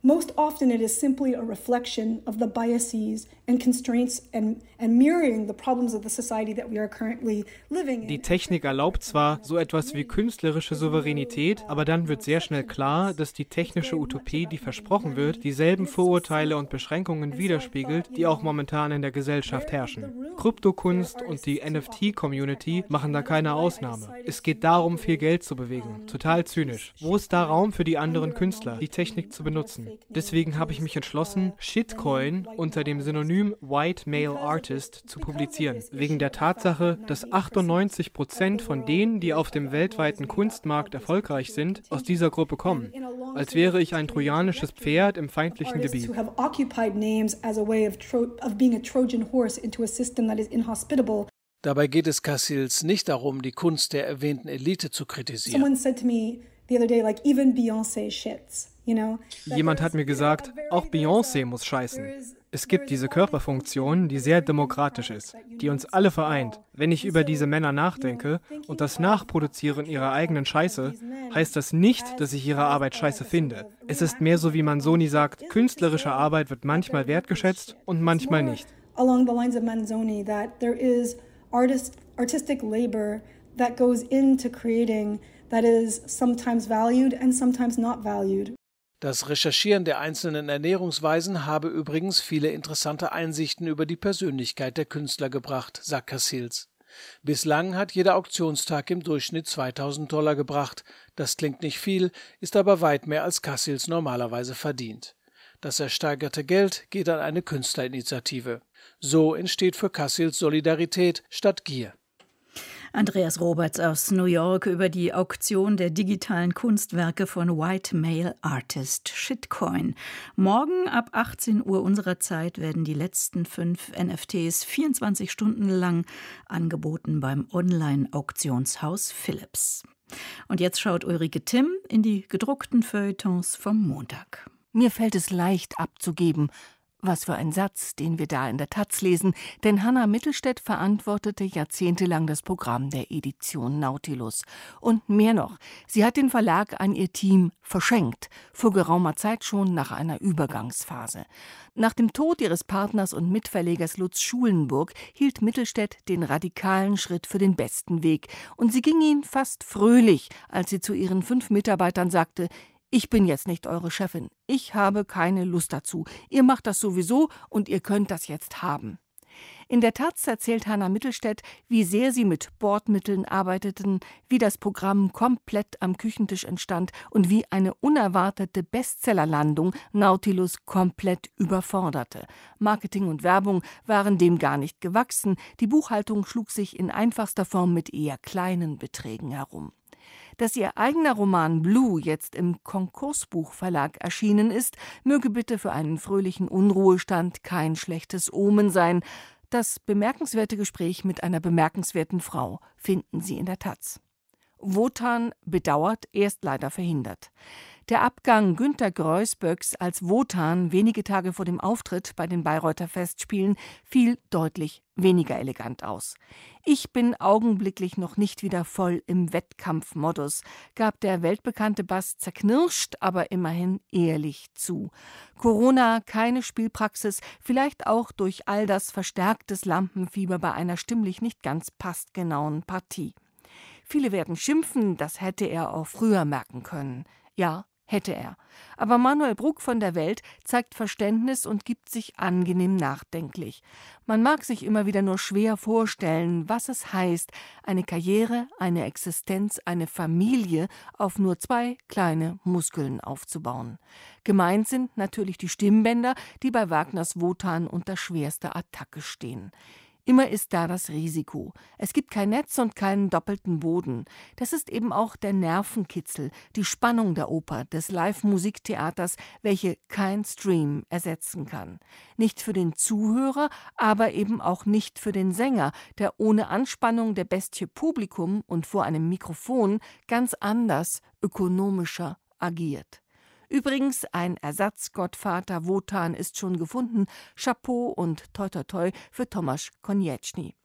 Most often it is simply a reflection of the biases and constraints and, and mirroring the problems of the society that we are currently living in. Die Technik erlaubt zwar so etwas wie künstlerische Souveränität, aber dann wird sehr schnell klar, dass die technische Utopie, die versprochen wird, dieselben Vorurteile und Beschränkungen widerspiegelt, die auch momentan in der Gesellschaft herrschen. Kryptokunst und die NFT-Community machen da keine Ausnahme. Es geht darum, viel Geld zu bewegen. Total zynisch. Wo ist da Raum für die anderen Künstler, die Technik zu benutzen? Deswegen habe ich mich entschlossen, Shitcoin unter dem Synonym White Male Artist zu publizieren. Wegen der Tatsache, dass 98 Prozent von denen, die auf dem weltweiten Kunstmarkt erfolgreich sind, aus dieser Gruppe kommen. Als wäre ich ein trojanisches Pferd im feindlichen Gebiet. Dabei geht es Cassils nicht darum, die Kunst der erwähnten Elite zu kritisieren. Jemand hat mir gesagt, auch Beyoncé muss scheißen. Es gibt diese Körperfunktion, die sehr demokratisch ist, die uns alle vereint. Wenn ich über diese Männer nachdenke und das Nachproduzieren ihrer eigenen Scheiße, heißt das nicht, dass ich ihre Arbeit scheiße finde. Es ist mehr so, wie man Sony sagt, künstlerische Arbeit wird manchmal wertgeschätzt und manchmal nicht. Along the lines of Manzoni, that there is artist, artistic labor that goes into creating that is sometimes valued and sometimes not valued. Das Recherchieren der einzelnen Ernährungsweisen habe übrigens viele interessante Einsichten über die Persönlichkeit der Künstler gebracht, sagt Cassils. Bislang hat jeder Auktionstag im Durchschnitt 2000 Dollar gebracht. Das klingt nicht viel, ist aber weit mehr als Cassils normalerweise verdient. Das ersteigerte Geld geht an eine Künstlerinitiative. So entsteht für Cassils Solidarität statt Gier. Andreas Roberts aus New York über die Auktion der digitalen Kunstwerke von White Male Artist Shitcoin. Morgen ab 18 Uhr unserer Zeit werden die letzten fünf NFTs 24 Stunden lang angeboten beim Online-Auktionshaus Philips. Und jetzt schaut Ulrike Timm in die gedruckten Feuilletons vom Montag. Mir fällt es leicht abzugeben, was für ein Satz, den wir da in der Taz lesen, denn Hanna Mittelstädt verantwortete jahrzehntelang das Programm der Edition Nautilus. Und mehr noch, sie hat den Verlag an ihr Team verschenkt, vor geraumer Zeit schon nach einer Übergangsphase. Nach dem Tod ihres Partners und Mitverlegers Lutz Schulenburg hielt Mittelstädt den radikalen Schritt für den besten Weg, und sie ging ihn fast fröhlich, als sie zu ihren fünf Mitarbeitern sagte, ich bin jetzt nicht eure Chefin. Ich habe keine Lust dazu. Ihr macht das sowieso und ihr könnt das jetzt haben. In der Taz erzählt Hanna Mittelstädt, wie sehr sie mit Bordmitteln arbeiteten, wie das Programm komplett am Küchentisch entstand und wie eine unerwartete Bestsellerlandung Nautilus komplett überforderte. Marketing und Werbung waren dem gar nicht gewachsen, die Buchhaltung schlug sich in einfachster Form mit eher kleinen Beträgen herum. Dass ihr eigener Roman Blue jetzt im Konkursbuchverlag erschienen ist, möge bitte für einen fröhlichen Unruhestand kein schlechtes Omen sein. Das bemerkenswerte Gespräch mit einer bemerkenswerten Frau finden Sie in der Taz. Wotan bedauert, er ist leider verhindert. Der Abgang Günter Greusböcks als Wotan wenige Tage vor dem Auftritt bei den Bayreuther Festspielen fiel deutlich weniger elegant aus. Ich bin augenblicklich noch nicht wieder voll im Wettkampfmodus, gab der weltbekannte Bass zerknirscht, aber immerhin ehrlich zu. Corona, keine Spielpraxis, vielleicht auch durch all das verstärktes Lampenfieber bei einer stimmlich nicht ganz passgenauen Partie. Viele werden schimpfen, das hätte er auch früher merken können. Ja, Hätte er. Aber Manuel Bruck von der Welt zeigt Verständnis und gibt sich angenehm nachdenklich. Man mag sich immer wieder nur schwer vorstellen, was es heißt, eine Karriere, eine Existenz, eine Familie auf nur zwei kleine Muskeln aufzubauen. Gemeint sind natürlich die Stimmbänder, die bei Wagners Wotan unter schwerster Attacke stehen. Immer ist da das Risiko. Es gibt kein Netz und keinen doppelten Boden. Das ist eben auch der Nervenkitzel, die Spannung der Oper, des Live-Musiktheaters, welche kein Stream ersetzen kann. Nicht für den Zuhörer, aber eben auch nicht für den Sänger, der ohne Anspannung der Bestie Publikum und vor einem Mikrofon ganz anders, ökonomischer agiert. Übrigens, ein Ersatzgottvater Wotan ist schon gefunden. Chapeau und toi toi toi für Tomasz Konieczny.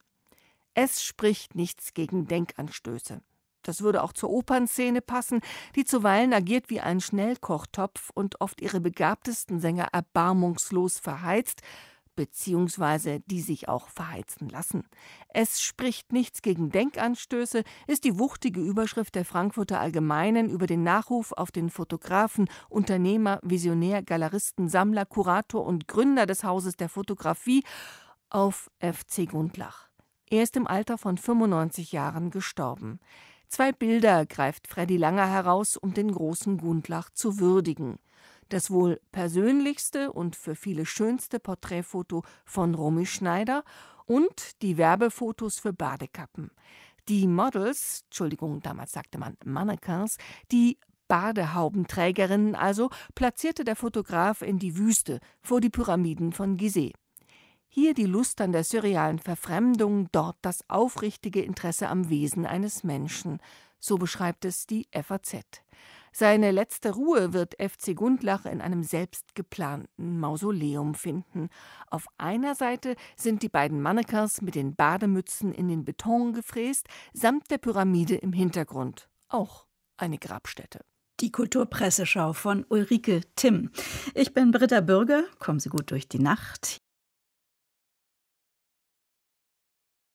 Es spricht nichts gegen Denkanstöße. Das würde auch zur Opernszene passen, die zuweilen agiert wie ein Schnellkochtopf und oft ihre begabtesten Sänger erbarmungslos verheizt, beziehungsweise die sich auch verheizen lassen. Es spricht nichts gegen Denkanstöße, ist die wuchtige Überschrift der Frankfurter Allgemeinen über den Nachruf auf den Fotografen, Unternehmer, Visionär, Galeristen, Sammler, Kurator und Gründer des Hauses der Fotografie auf FC Gundlach. Er ist im Alter von 95 Jahren gestorben. Zwei Bilder greift Freddy Langer heraus, um den großen Gundlach zu würdigen das wohl persönlichste und für viele schönste Porträtfoto von Romy Schneider und die Werbefotos für Badekappen. Die Models, Entschuldigung, damals sagte man Mannequins, die Badehaubenträgerinnen also, platzierte der Fotograf in die Wüste vor die Pyramiden von Gizeh. Hier die Lust an der surrealen Verfremdung, dort das aufrichtige Interesse am Wesen eines Menschen. So beschreibt es die FAZ. Seine letzte Ruhe wird FC Gundlach in einem selbstgeplanten Mausoleum finden. Auf einer Seite sind die beiden Mannequins mit den Bademützen in den Beton gefräst, samt der Pyramide im Hintergrund. Auch eine Grabstätte. Die Kulturpresseschau von Ulrike Timm. Ich bin Britta Bürger. Kommen Sie gut durch die Nacht.